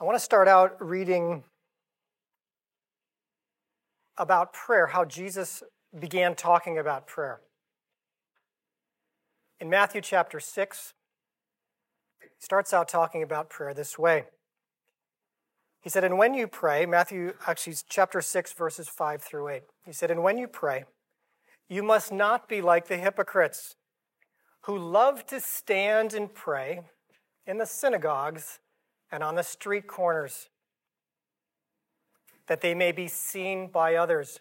I want to start out reading about prayer, how Jesus began talking about prayer. In Matthew chapter 6, he starts out talking about prayer this way. He said, And when you pray, Matthew, actually, chapter 6, verses 5 through 8. He said, And when you pray, you must not be like the hypocrites who love to stand and pray in the synagogues and on the street corners, that they may be seen by others.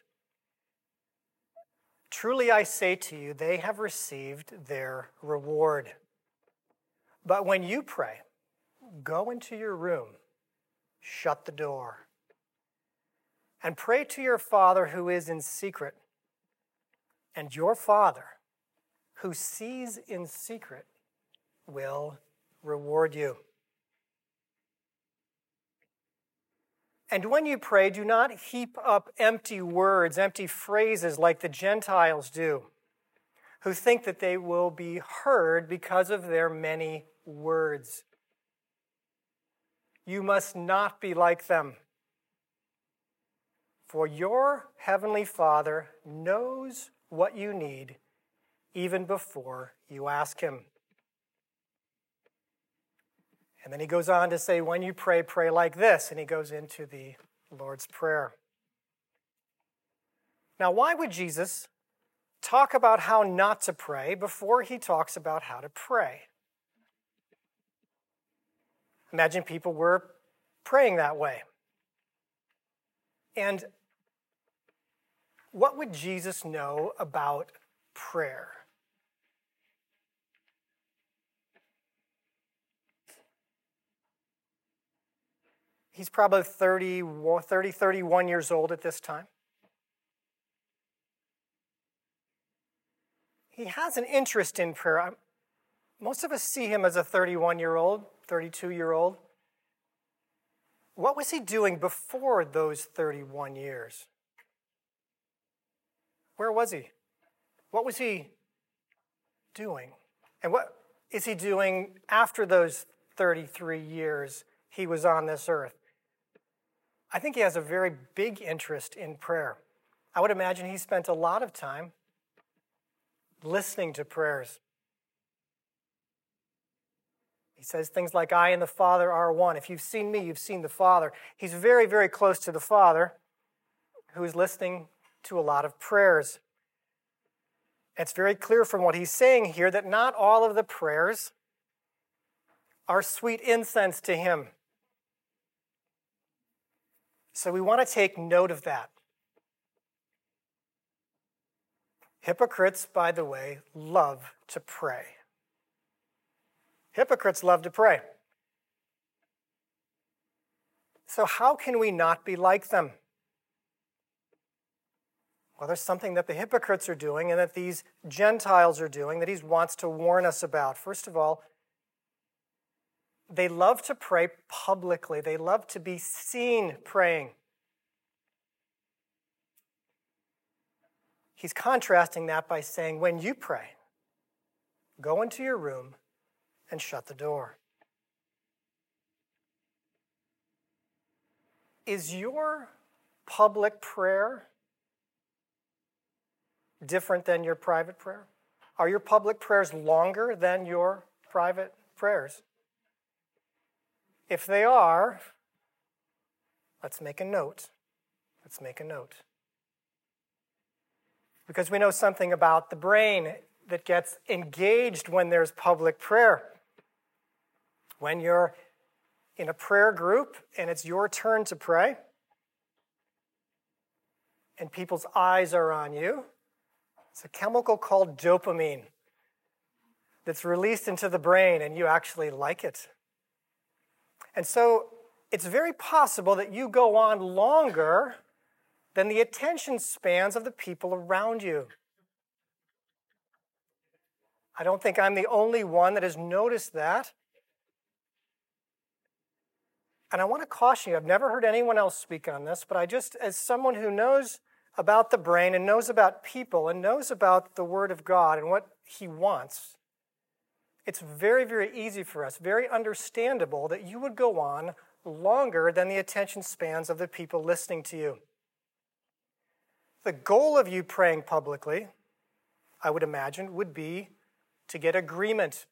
Truly I say to you, they have received their reward. But when you pray, go into your room, shut the door, and pray to your Father who is in secret. And your Father, who sees in secret, will reward you. And when you pray, do not heap up empty words, empty phrases like the Gentiles do, who think that they will be heard because of their many words. You must not be like them. For your heavenly Father knows what you need even before you ask Him. And then he goes on to say, when you pray, pray like this. And he goes into the Lord's Prayer. Now, why would Jesus talk about how not to pray before he talks about how to pray? Imagine people were praying that way. And what would Jesus know about prayer? He's probably 30, 30, 31 years old at this time. He has an interest in prayer. Most of us see him as a 31 year old, 32 year old. What was he doing before those 31 years? Where was he? What was he doing? And what is he doing after those 33 years he was on this earth? I think he has a very big interest in prayer. I would imagine he spent a lot of time listening to prayers. He says things like, I and the Father are one. If you've seen me, you've seen the Father. He's very, very close to the Father, who is listening to a lot of prayers. It's very clear from what he's saying here that not all of the prayers are sweet incense to him. So we want to take note of that. Hypocrites, by the way, love to pray. Hypocrites love to pray. So, how can we not be like them? Well, there's something that the hypocrites are doing and that these Gentiles are doing that he wants to warn us about. First of all, they love to pray publicly, they love to be seen praying. He's contrasting that by saying, when you pray, go into your room and shut the door. Is your public prayer different than your private prayer? Are your public prayers longer than your private prayers? If they are, let's make a note. Let's make a note. Because we know something about the brain that gets engaged when there's public prayer. When you're in a prayer group and it's your turn to pray, and people's eyes are on you, it's a chemical called dopamine that's released into the brain, and you actually like it. And so it's very possible that you go on longer than the attention spans of the people around you. I don't think I'm the only one that has noticed that. And I want to caution you, I've never heard anyone else speak on this, but I just, as someone who knows about the brain and knows about people and knows about the Word of God and what He wants, it's very, very easy for us, very understandable that you would go on longer than the attention spans of the people listening to you. The goal of you praying publicly, I would imagine, would be to get agreement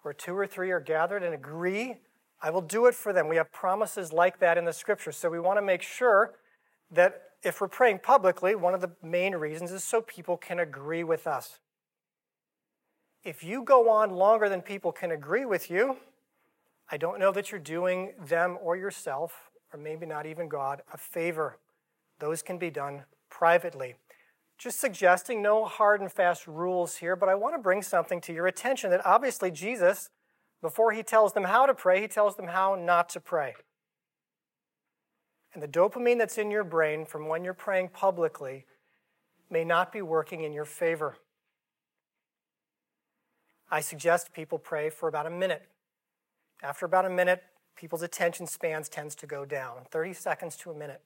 where two or three are gathered and agree, I will do it for them. We have promises like that in the scripture. So we want to make sure that if we're praying publicly, one of the main reasons is so people can agree with us. If you go on longer than people can agree with you, I don't know that you're doing them or yourself, or maybe not even God, a favor. Those can be done privately. Just suggesting no hard and fast rules here, but I want to bring something to your attention that obviously Jesus, before he tells them how to pray, he tells them how not to pray. And the dopamine that's in your brain from when you're praying publicly may not be working in your favor. I suggest people pray for about a minute. After about a minute, people's attention spans tends to go down, 30 seconds to a minute.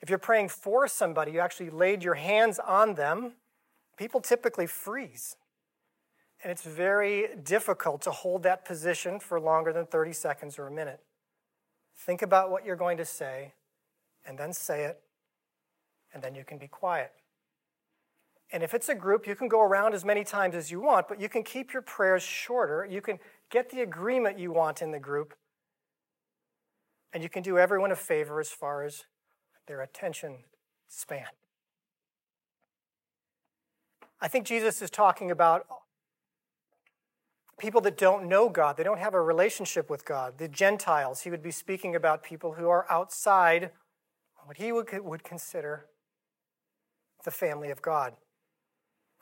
If you're praying for somebody, you actually laid your hands on them, people typically freeze. And it's very difficult to hold that position for longer than 30 seconds or a minute. Think about what you're going to say, and then say it, and then you can be quiet. And if it's a group, you can go around as many times as you want, but you can keep your prayers shorter. You can get the agreement you want in the group, and you can do everyone a favor as far as their attention span. I think Jesus is talking about people that don't know God, they don't have a relationship with God, the Gentiles. He would be speaking about people who are outside what he would, consider the family of God.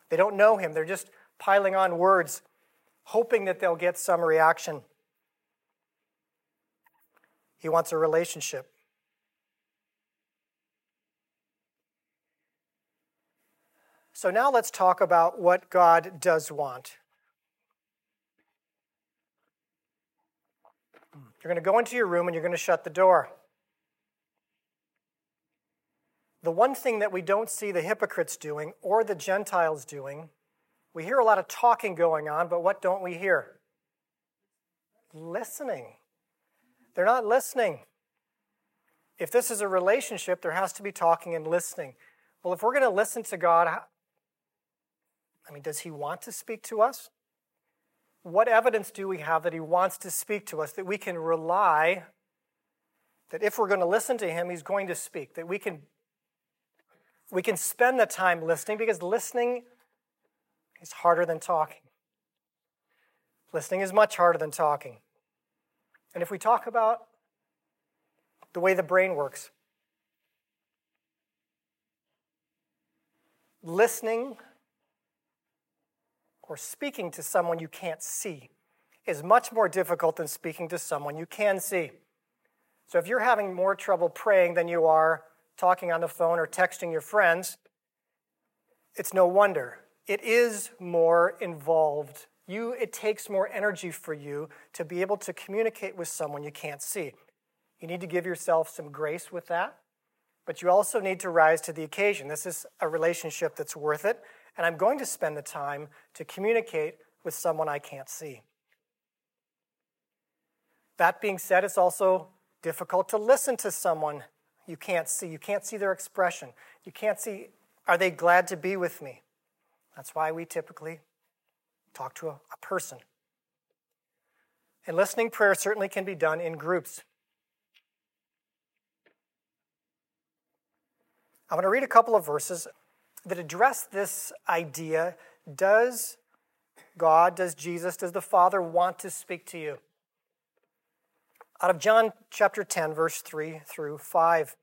They don't know him, they're just piling on words, hoping that they'll get some reaction. He wants a relationship. So now let's talk about what God does want. You're going to go into your room and you're going to shut the door. The one thing that we don't see the hypocrites doing or the Gentiles doing, we hear a lot of talking going on, but what don't we hear? Listening. They're not listening. If this is a relationship, there has to be talking and listening. Well, if we're going to listen to God, I mean, does He want to speak to us? what evidence do we have that he wants to speak to us, that we can rely that if we're going to listen to him, he's going to speak, that we can we can spend the time listening because listening is harder than talking. Listening is much harder than talking. And if we talk about the way the brain works, listening or speaking to someone you can't see is much more difficult than speaking to someone you can see. So if you're having more trouble praying than you are talking on the phone or texting your friends, it's no wonder. It is more involved. You, it takes more energy for you to be able to communicate with someone you can't see. You need to give yourself some grace with that, but you also need to rise to the occasion. This is a relationship that's worth it, and I'm going to spend the time to communicate with someone I can't see. That being said, it's also difficult to listen to someone you can't see. You can't see their expression. You can't see, are they glad to be with me? That's why we typically talk to a, a person. And listening prayer certainly can be done in groups. I'm going to read a couple of verses that address this idea does God, does Jesus, does the Father want to speak to you? Out of John chapter 10, verse 3 through 5.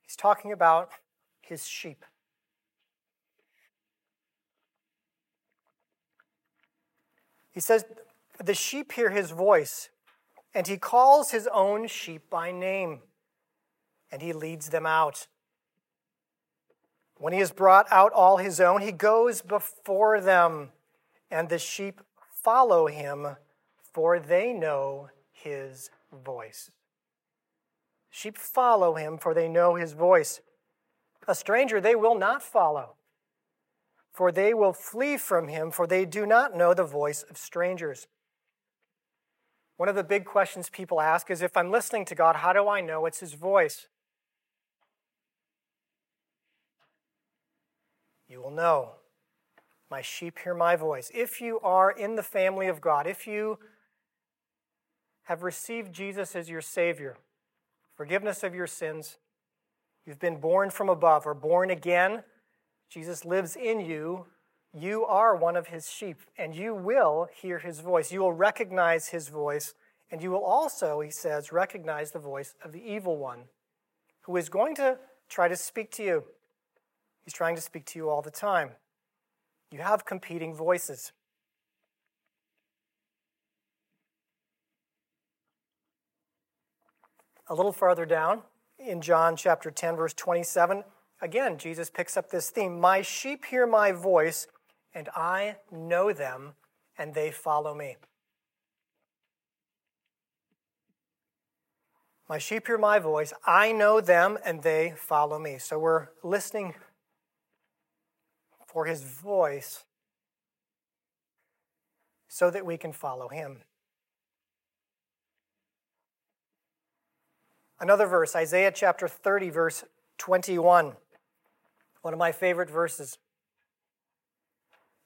He's talking about his sheep. He says, The sheep hear his voice, and he calls his own sheep by name, and he leads them out. When he has brought out all his own, he goes before them, and the sheep follow him, for they know his voice. Sheep follow him, for they know his voice. A stranger they will not follow, for they will flee from him, for they do not know the voice of strangers. One of the big questions people ask is if I'm listening to God, how do I know it's His voice? You will know. My sheep hear my voice. If you are in the family of God, if you have received Jesus as your Savior, forgiveness of your sins, you've been born from above or born again, Jesus lives in you, you are one of his sheep, and you will hear his voice. You will recognize his voice, and you will also, he says, recognize the voice of the evil one who is going to try to speak to you. He's trying to speak to you all the time. You have competing voices. A little farther down in John chapter 10, verse 27, again, Jesus picks up this theme My sheep hear my voice, and I know them, and they follow me. My sheep hear my voice. I know them, and they follow me. So we're listening for his voice so that we can follow him. Another verse, Isaiah chapter 30, verse 21. One of my favorite verses.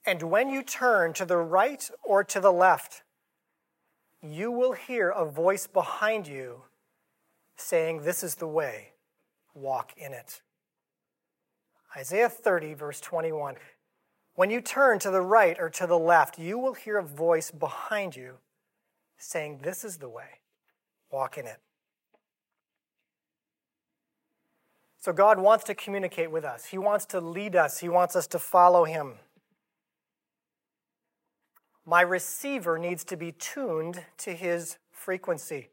And when you turn to the right or to the left, you will hear a voice behind you saying, This is the way, walk in it. Isaiah 30, verse 21. When you turn to the right or to the left, you will hear a voice behind you saying, This is the way, walk in it. So God wants to communicate with us. He wants to lead us. He wants us to follow Him. My receiver needs to be tuned to His frequency.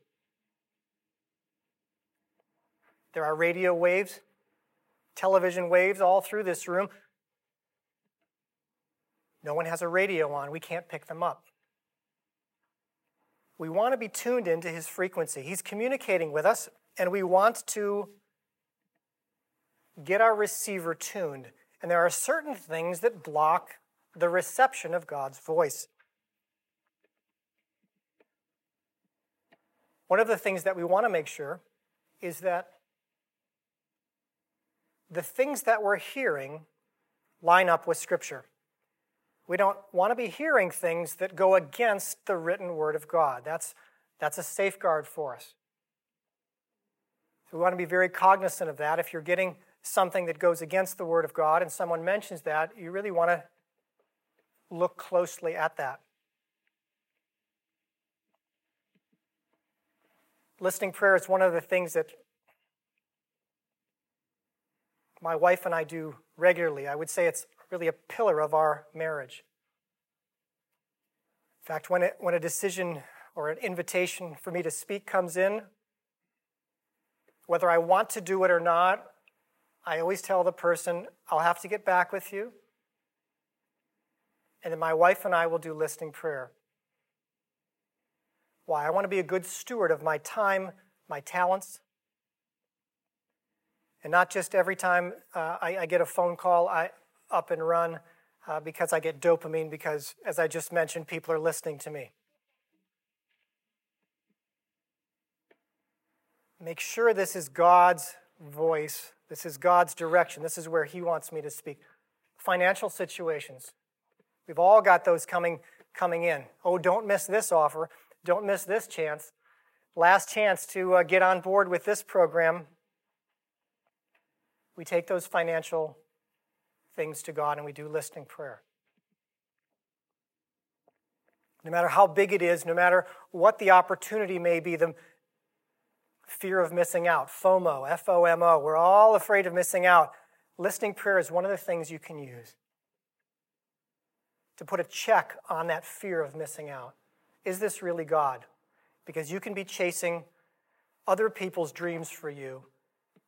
There are radio waves, television waves all through this room. No one has a radio on. We can't pick them up. We want to be tuned into his frequency. He's communicating with us, and we want to get our receiver tuned. And there are certain things that block the reception of God's voice. One of the things that we want to make sure is that the things that we're hearing line up with Scripture. We don't want to be hearing things that go against the written Word of God. That's, that's a safeguard for us. So we want to be very cognizant of that. If you're getting something that goes against the Word of God and someone mentions that, you really want to look closely at that. Listening prayer is one of the things that my wife and I do regularly. I would say it's really a pillar of our marriage. In fact, when, it, when a decision or an invitation for me to speak comes in, whether I want to do it or not, I always tell the person, I'll have to get back with you. And then my wife and I will do listening prayer. Why? I want to be a good steward of my time, my talents, and not just every time uh, I, I, get a phone call, I up and run uh, because I get dopamine because, as I just mentioned, people are listening to me. Make sure this is God's voice this is God's direction. This is where He wants me to speak. Financial situations. We've all got those coming, coming in. Oh, don't miss this offer. Don't miss this chance. Last chance to uh, get on board with this program. We take those financial things to God and we do listening prayer. No matter how big it is, no matter what the opportunity may be, the, fear of missing out, FOMO, F O M O. We're all afraid of missing out. Listening prayer is one of the things you can use to put a check on that fear of missing out. Is this really God? Because you can be chasing other people's dreams for you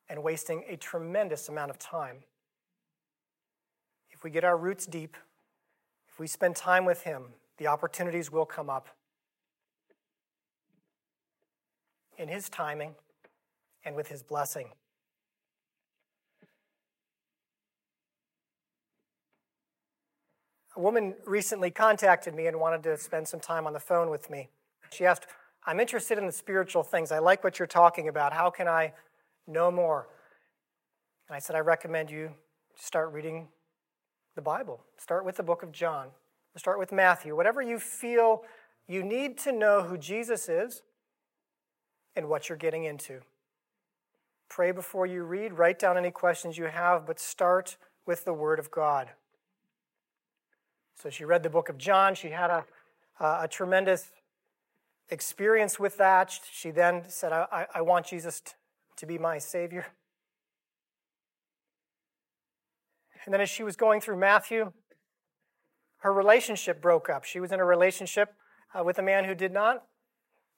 and wasting a tremendous amount of time. If we get our roots deep, if we spend time with Him, the opportunities will come up in His timing and with His blessing. A woman recently contacted me and wanted to spend some time on the phone with me. She asked, I'm interested in the spiritual things. I like what you're talking about. How can I know more? And I said, I recommend you start reading the Bible. Start with the book of John. Start with Matthew. Whatever you feel you need to know who Jesus is and what you're getting into. Pray before you read, write down any questions you have, but start with the Word of God. So she read the book of John. She had a, a tremendous experience with that. She then said, I, I want Jesus to be my Savior. And then as she was going through Matthew, her relationship broke up. She was in a relationship uh, with a man who did not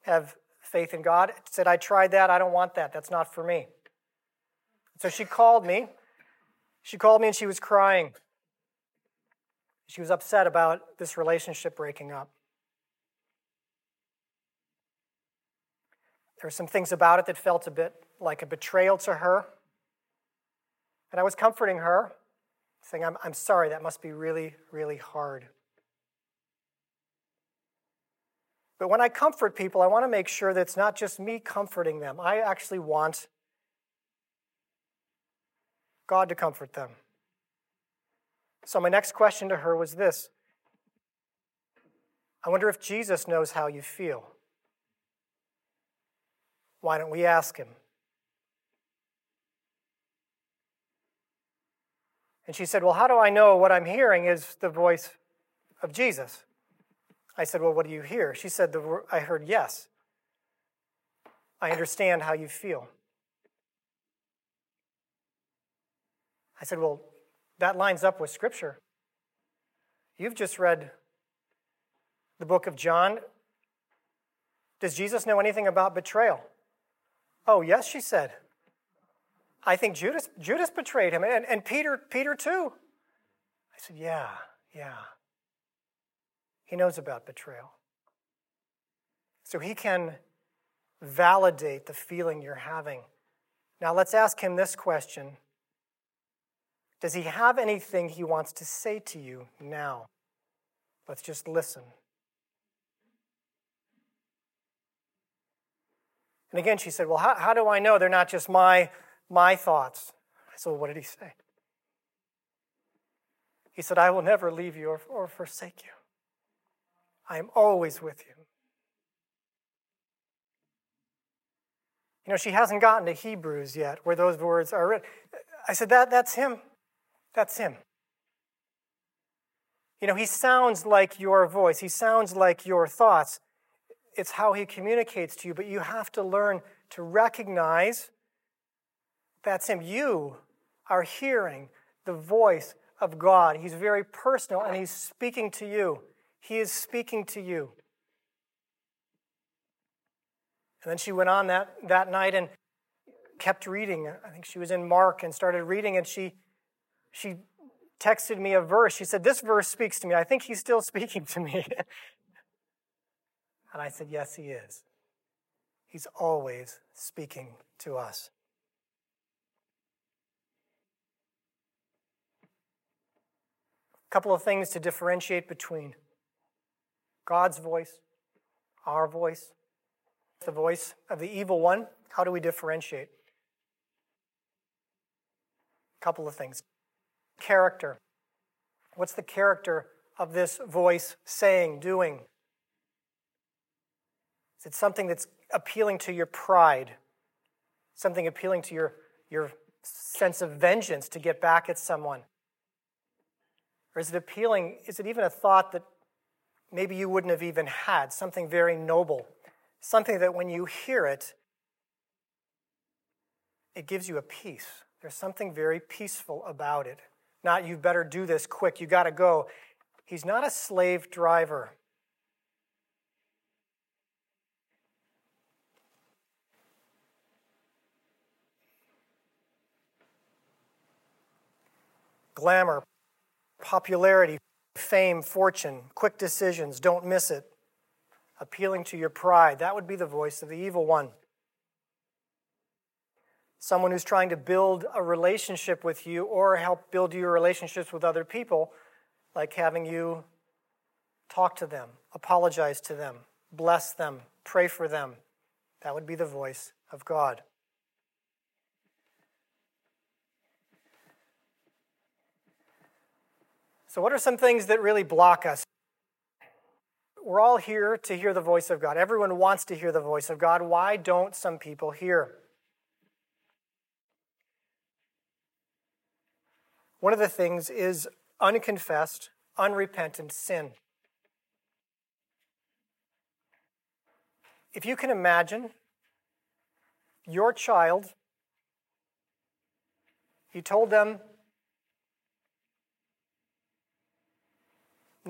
have faith in God. Said, I tried that. I don't want that. That's not for me. So she called me. She called me and she was crying. She was upset about this relationship breaking up. There were some things about it that felt a bit like a betrayal to her. And I was comforting her, saying, I'm, I'm sorry, that must be really, really hard. But when I comfort people, I want to make sure that it's not just me comforting them. I actually want God to comfort them. So, my next question to her was this I wonder if Jesus knows how you feel. Why don't we ask him? And she said, Well, how do I know what I'm hearing is the voice of Jesus? I said, Well, what do you hear? She said, I heard yes. I understand how you feel. I said, Well, that lines up with Scripture. You've just read the book of John. Does Jesus know anything about betrayal? Oh, yes, she said. I think Judas, Judas betrayed him, and, and Peter, Peter too. I said, Yeah, yeah. He knows about betrayal. So he can validate the feeling you're having. Now let's ask him this question Does he have anything he wants to say to you now? Let's just listen. And again, she said, Well, how, how do I know they're not just my, my thoughts? I said, well, What did he say? He said, I will never leave you or, or forsake you. I am always with you. You know, she hasn't gotten to Hebrews yet, where those words are written. I said, that, that's him. That's him. You know, he sounds like your voice, he sounds like your thoughts. It's how he communicates to you, but you have to learn to recognize that's him. You are hearing the voice of God. He's very personal and he's speaking to you. He is speaking to you. And then she went on that, that night and kept reading. I think she was in Mark and started reading, and she, she texted me a verse. She said, This verse speaks to me. I think he's still speaking to me. and I said, Yes, he is. He's always speaking to us. A couple of things to differentiate between God's voice, our voice, the voice of the evil one. How do we differentiate? A couple of things. Character. What's the character of this voice saying, doing? Is it something that's appealing to your pride? Something appealing to your, your sense of vengeance to get back at someone? Or is it appealing, is it even a thought that maybe you wouldn't have even had, something very noble, something that when you hear it, it gives you a peace. There's something very peaceful about it. Not, you better do this quick, you got to go. He's not a slave driver. Glamour, popularity, fame, fortune, quick decisions, don't miss it, appealing to your pride. That would be the voice of the evil one. Someone who's trying to build a relationship with you or help build your relationships with other people, like having you talk to them, apologize to them, bless them, pray for them. That would be the voice of God. So, what are some things that really block us? We're all here to hear the voice of God. Everyone wants to hear the voice of God. Why don't some people hear? One of the things is unconfessed, unrepentant sin. If you can imagine your child, you told them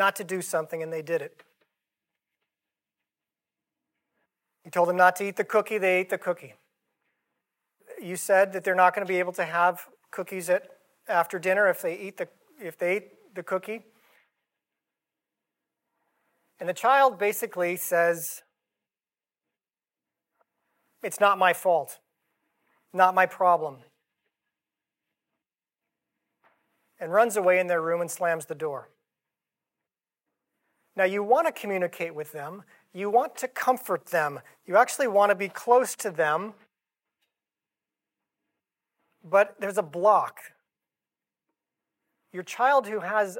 not to do something and they did it. You told them not to eat the cookie, they ate the cookie. You said that they're not going to be able to have cookies at, after dinner if they eat the if they eat the cookie. And the child basically says, It's not my fault, not my problem. And runs away in their room and slams the door. Now, you want to communicate with them, you want to comfort them, you actually want to be close to them, but there's a block. Your child who has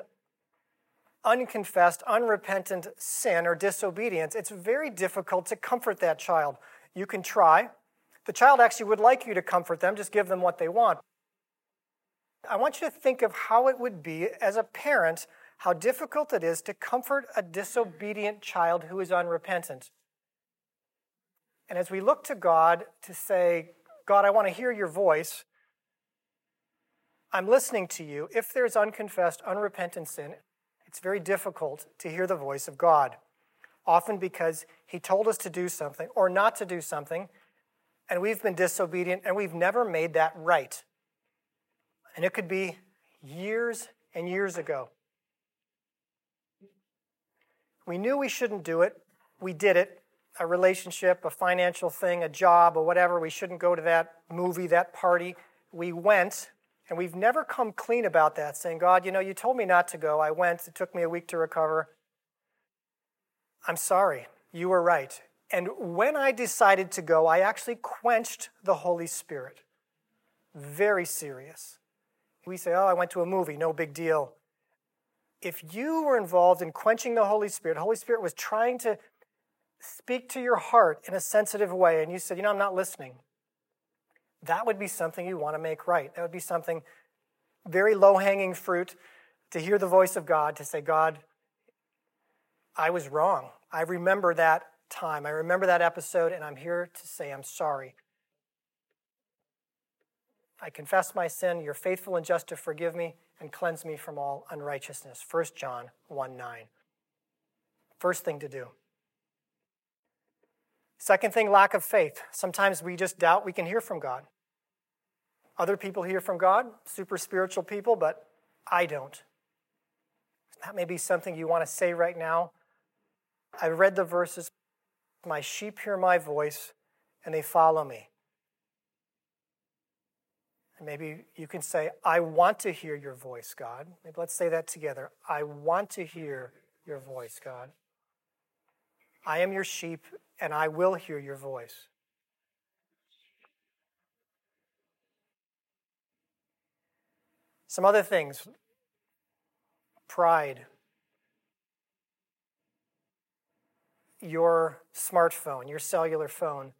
unconfessed, unrepentant sin or disobedience, it's very difficult to comfort that child. You can try. The child actually would like you to comfort them, just give them what they want. I want you to think of how it would be as a parent how difficult it is to comfort a disobedient child who is unrepentant. And as we look to God to say, God, I want to hear your voice, I'm listening to you. If there's unconfessed, unrepentant sin, it's very difficult to hear the voice of God. Often because he told us to do something or not to do something, and we've been disobedient and we've never made that right. And it could be years and years ago. We knew we shouldn't do it. We did it. A relationship, a financial thing, a job, or whatever. We shouldn't go to that movie, that party. We went, and we've never come clean about that, saying, God, you know, you told me not to go. I went. It took me a week to recover. I'm sorry. You were right. And when I decided to go, I actually quenched the Holy Spirit. Very serious. We say, oh, I went to a movie, no big deal if you were involved in quenching the Holy Spirit, Holy Spirit was trying to speak to your heart in a sensitive way, and you said, You know, I'm not listening, that would be something you want to make right. That would be something very low hanging fruit to hear the voice of God, to say, God, I was wrong. I remember that time. I remember that episode, and I'm here to say I'm sorry. I confess my sin. You're faithful and just to forgive me and cleanse me from all unrighteousness. 1 John 1 9. First thing to do. Second thing, lack of faith. Sometimes we just doubt we can hear from God. Other people hear from God, super spiritual people, but I don't. That may be something you want to say right now. I read the verses My sheep hear my voice, and they follow me. And maybe you can say, I want to hear your voice, God. Maybe let's say that together. I want to hear your voice, God. I am your sheep, and I will hear your voice. Some other things pride. Your smartphone, your cellular phone,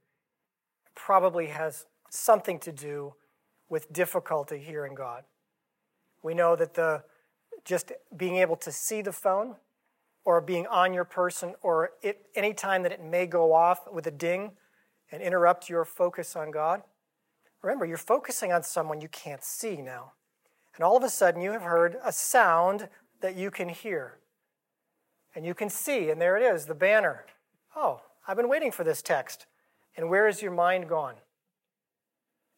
probably has something to do with difficulty hearing God. We know that the just being able to see the phone or being on your person or it, any time that it may go off with a ding and interrupt your focus on God. Remember, you're focusing on someone you can't see now. And all of a sudden, you have heard a sound that you can hear. And you can see, and there it is, the banner. Oh, I've been waiting for this text. And where is your mind gone?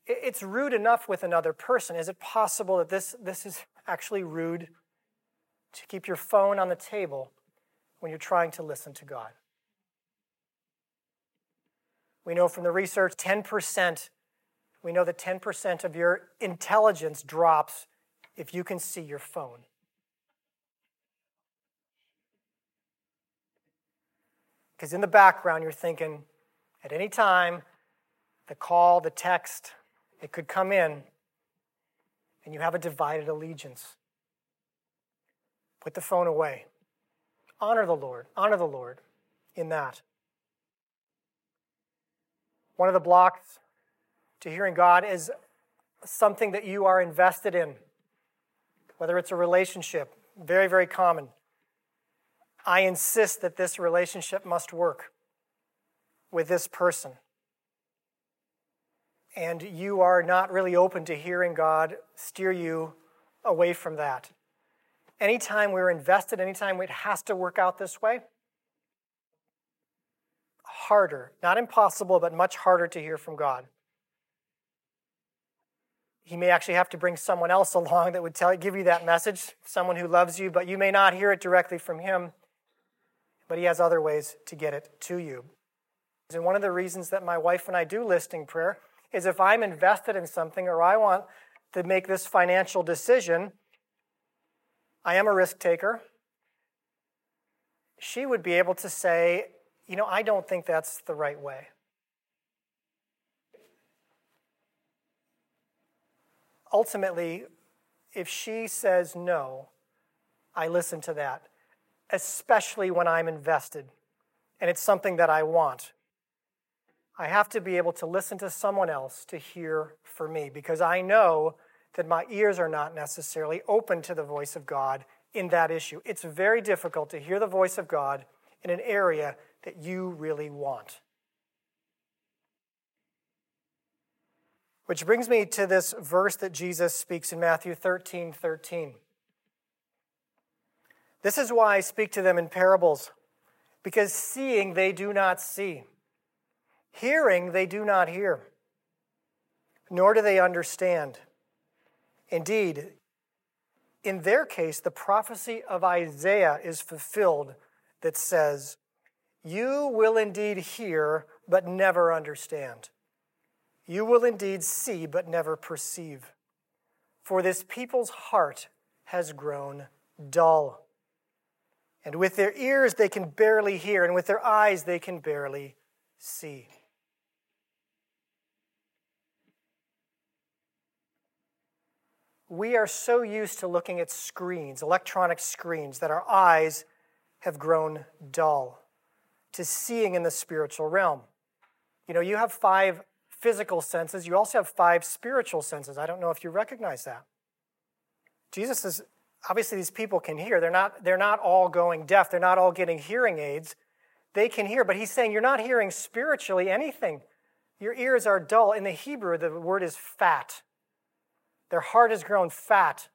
It's rude enough with another person. Is it possible that this, this is actually rude to keep your phone on the table when you're trying to listen to God? We know from the research 10%, we know that 10% of your intelligence drops if you can see your phone. Because in the background, you're thinking, at any time, the call, the text, it could come in, and you have a divided allegiance. Put the phone away. Honor the Lord. Honor the Lord in that. One of the blocks to hearing God is something that you are invested in, whether it's a relationship, very, very common. I insist that this relationship must work with this person. And you are not really open to hearing God steer you away from that. Anytime we're invested, anytime it has to work out this way, harder, not impossible, but much harder to hear from God. He may actually have to bring someone else along that would tell, give you that message, someone who loves you, but you may not hear it directly from him. But he has other ways to get it to you. And one of the reasons that my wife and I do listening prayer is if I'm invested in something or I want to make this financial decision, I am a risk taker. She would be able to say, you know, I don't think that's the right way. Ultimately, if she says no, I listen to that, especially when I'm invested and it's something that I want. I have to be able to listen to someone else to hear for me because I know that my ears are not necessarily open to the voice of God in that issue. It's very difficult to hear the voice of God in an area that you really want. Which brings me to this verse that Jesus speaks in Matthew 13 13. This is why I speak to them in parables, because seeing they do not see, hearing they do not hear, nor do they understand. Indeed, in their case, the prophecy of Isaiah is fulfilled that says, You will indeed hear, but never understand. You will indeed see, but never perceive. For this people's heart has grown dull. And with their ears they can barely hear, and with their eyes they can barely see. We are so used to looking at screens, electronic screens, that our eyes have grown dull to seeing in the spiritual realm. You know, you have five physical senses, you also have five spiritual senses. I don't know if you recognize that. Jesus is obviously these people can hear. They're not, they're not all going deaf, they're not all getting hearing aids. They can hear, but he's saying you're not hearing spiritually anything. Your ears are dull. In the Hebrew, the word is fat. Their heart has grown fat.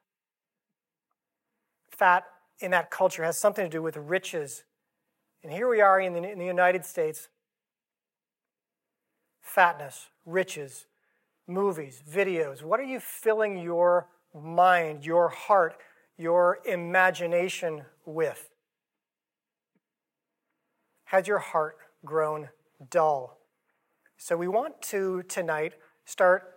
Fat in that culture has something to do with riches. And here we are in the, in the United States fatness, riches, movies, videos. What are you filling your mind, your heart, your imagination with? Has your heart grown dull? So, we want to tonight start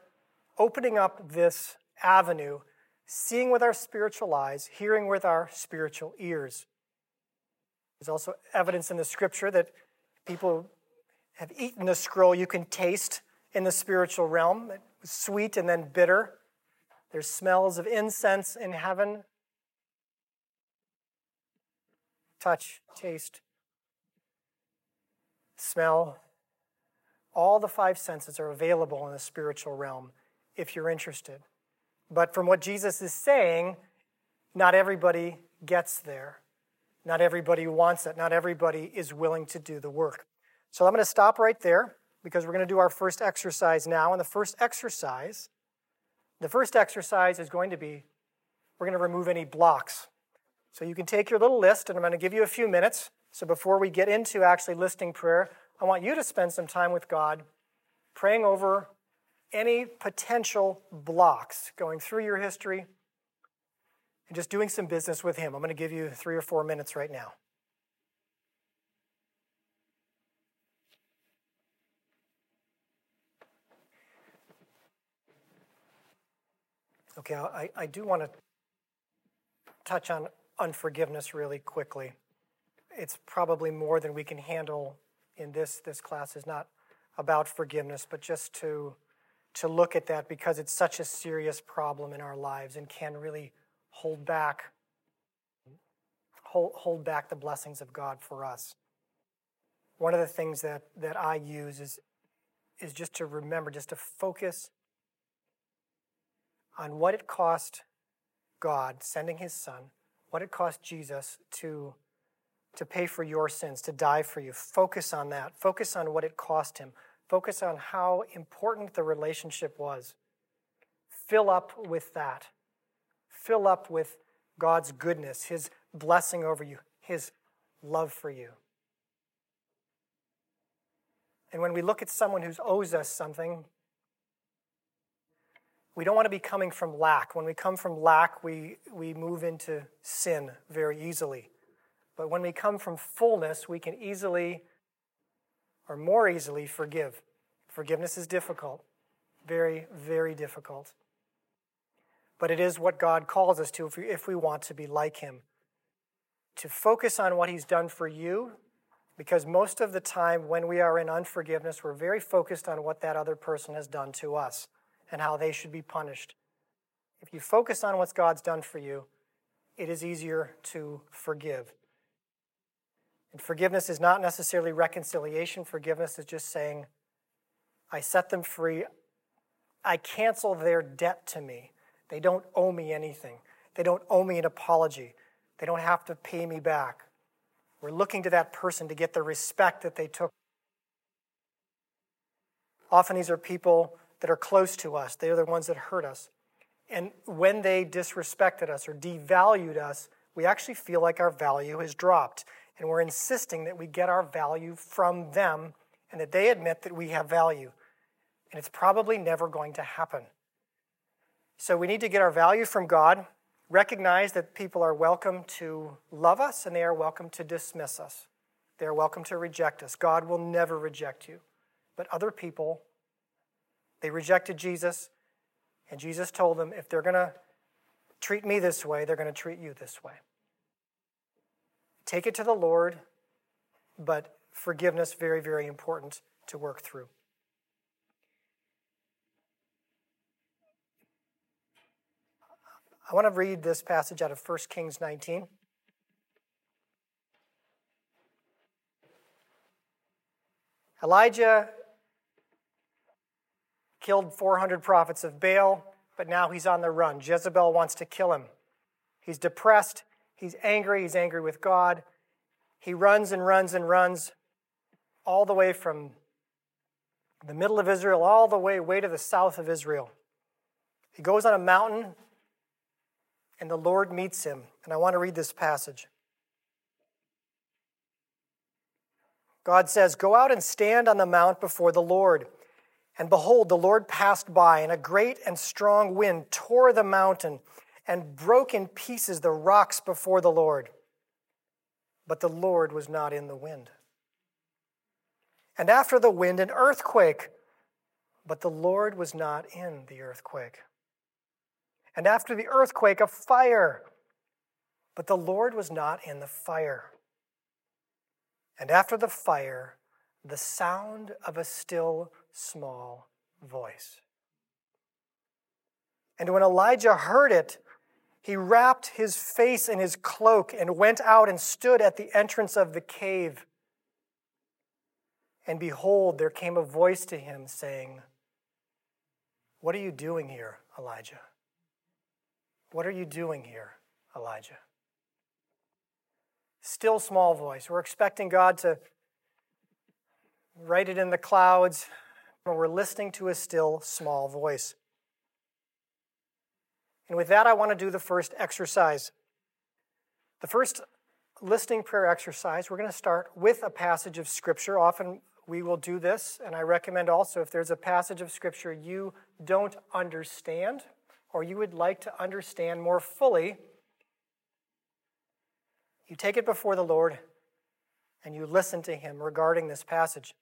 opening up this avenue, seeing with our spiritual eyes, hearing with our spiritual ears. There's also evidence in the scripture that people have eaten the scroll you can taste in the spiritual realm, sweet and then bitter. There's smells of incense in heaven. Touch, taste, smell. All the five senses are available in the spiritual realm if you're interested. But from what Jesus is saying, not everybody gets there. Not everybody wants it. Not everybody is willing to do the work. So I'm going to stop right there because we're going to do our first exercise now. And the first exercise, the first exercise is going to be we're going to remove any blocks. So you can take your little list, and I'm going to give you a few minutes. So before we get into actually listening prayer, I want you to spend some time with God, praying over any potential blocks going through your history and just doing some business with Him. I'm going to give you three or four minutes right now. Okay, I, I do want to touch on unforgiveness really quickly. it's probably more than we can handle in this. This class is not about forgiveness, but just to, to look at that because it's such a serious problem in our lives and can really hold back hold, hold back the blessings of God for us. One of the things that, that I use is, is just to remember, just to focus on what it cost God sending his son, what it cost Jesus to to pay for your sins, to die for you. Focus on that. Focus on what it cost him. Focus on how important the relationship was. Fill up with that. Fill up with God's goodness, his blessing over you, his love for you. And when we look at someone who owes us something, we don't want to be coming from lack. When we come from lack, we, we move into sin very easily. But when we come from fullness, we can easily or more easily forgive. Forgiveness is difficult, very, very difficult. But it is what God calls us to if we, if we want to be like Him. To focus on what He's done for you, because most of the time when we are in unforgiveness, we're very focused on what that other person has done to us and how they should be punished. If you focus on what God's done for you, it is easier to forgive. And forgiveness is not necessarily reconciliation. Forgiveness is just saying, I set them free. I cancel their debt to me. They don't owe me anything. They don't owe me an apology. They don't have to pay me back. We're looking to that person to get the respect that they took. Often these are people that are close to us, they are the ones that hurt us. And when they disrespected us or devalued us, we actually feel like our value has dropped and we're insisting that we get our value from them and that they admit that we have value. And it's probably never going to happen. So we need to get our value from God, recognize that people are welcome to love us and they are welcome to dismiss us. They are welcome to reject us. God will never reject you. But other people, they rejected Jesus, and Jesus told them if they're going to treat me this way, they're going to treat you this way. Take it to the Lord, but forgiveness, very, very important to work through. I want to read this passage out of 1 Kings 19. Elijah killed 400 prophets of Baal, but now he's on the run. Jezebel wants to kill him. He's depressed. He's angry. He's angry with God. He runs and runs and runs all the way from the middle of Israel all the way way to the south of Israel. He goes on a mountain and the Lord meets him. And I want to read this passage. God says, Go out and stand on the mount before the Lord. And behold, the Lord passed by, and a great and strong wind tore the mountain and broke in pieces the rocks before the Lord. But the Lord was not in the wind. And after the wind, an earthquake, but the Lord was not in the earthquake. And after the earthquake, a fire, but the Lord was not in the fire. And after the fire, the sound of a still small voice. And when Elijah heard it, he wrapped his face in his cloak and went out and stood at the entrance of the cave. And behold, there came a voice to him saying, What are you doing here, Elijah? What are you doing here, Elijah? Still small voice. We're expecting God to write it in the clouds, but we're listening to a still small voice. And with that, I want to do the first exercise. The first listening prayer exercise, we're going to start with a passage of Scripture. Often we will do this, and I recommend also if there's a passage of Scripture you don't understand or you would like to understand more fully, you take it before the Lord and you listen to Him regarding this passage.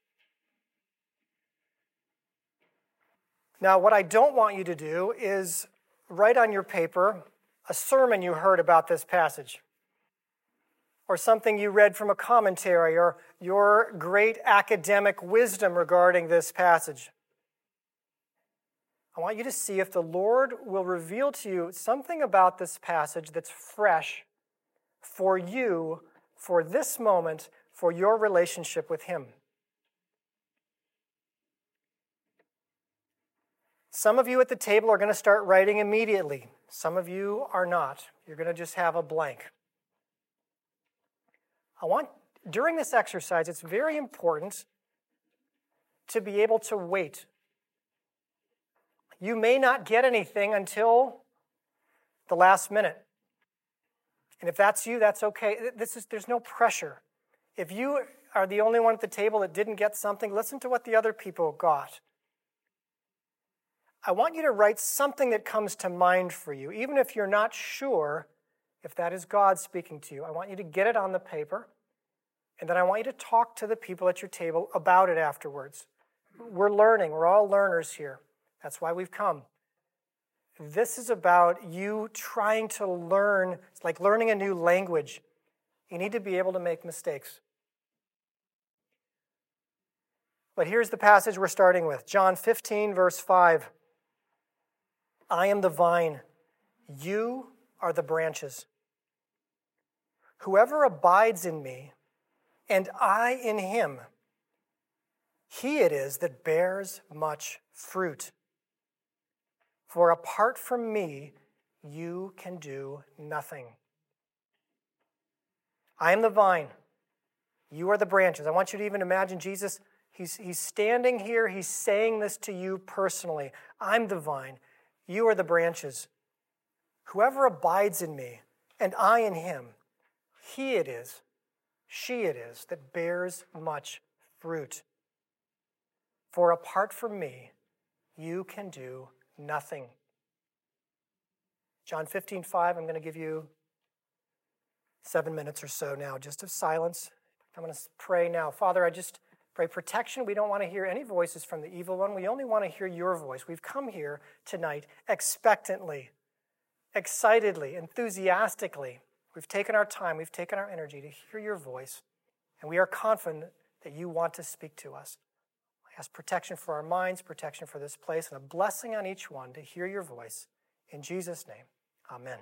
Now, what I don't want you to do is write on your paper a sermon you heard about this passage. or something you read from a commentary or your great academic wisdom regarding this passage. I want you to see if the Lord will reveal to you something about this passage that's fresh for you, for this moment, for your relationship with Him. Some of you at the table are going to start writing immediately. Some of you are not. You're going to just have a blank. I want, during this exercise, it's very important to be able to wait you may not get anything until the last minute. And if that's you, that's okay. This is, there's no pressure. If you are the only one at the table that didn't get something, listen to what the other people got. I want you to write something that comes to mind for you, even if you're not sure if that is God speaking to you. I want you to get it on the paper, and then I want you to talk to the people at your table about it afterwards. We're learning, we're all learners here. That's why we've come. This is about you trying to learn, it's like learning a new language. You need to be able to make mistakes. But here's the passage we're starting with John 15, verse 5. I am the vine, you are the branches. Whoever abides in me, and I in him, he it is that bears much fruit. For apart from me, you can do nothing. I am the vine. You are the branches. I want you to even imagine Jesus, he's, he's standing here, he's saying this to you personally. I'm the vine. You are the branches. Whoever abides in me, and I in him, he it is, she it is, that bears much fruit. For apart from me, you can do nothing. John 15, 5, I'm going to give you seven minutes or so now just of silence. I'm going to pray now. Father, I just pray protection. We don't want to hear any voices from the evil one. We only want to hear your voice. We've come here tonight expectantly, excitedly, enthusiastically. We've taken our time, we've taken our energy to hear your voice, and we are confident that you want to speak to us I ask protection for our minds, protection for this place, and a blessing on each one to hear your voice. In Jesus' name, amen.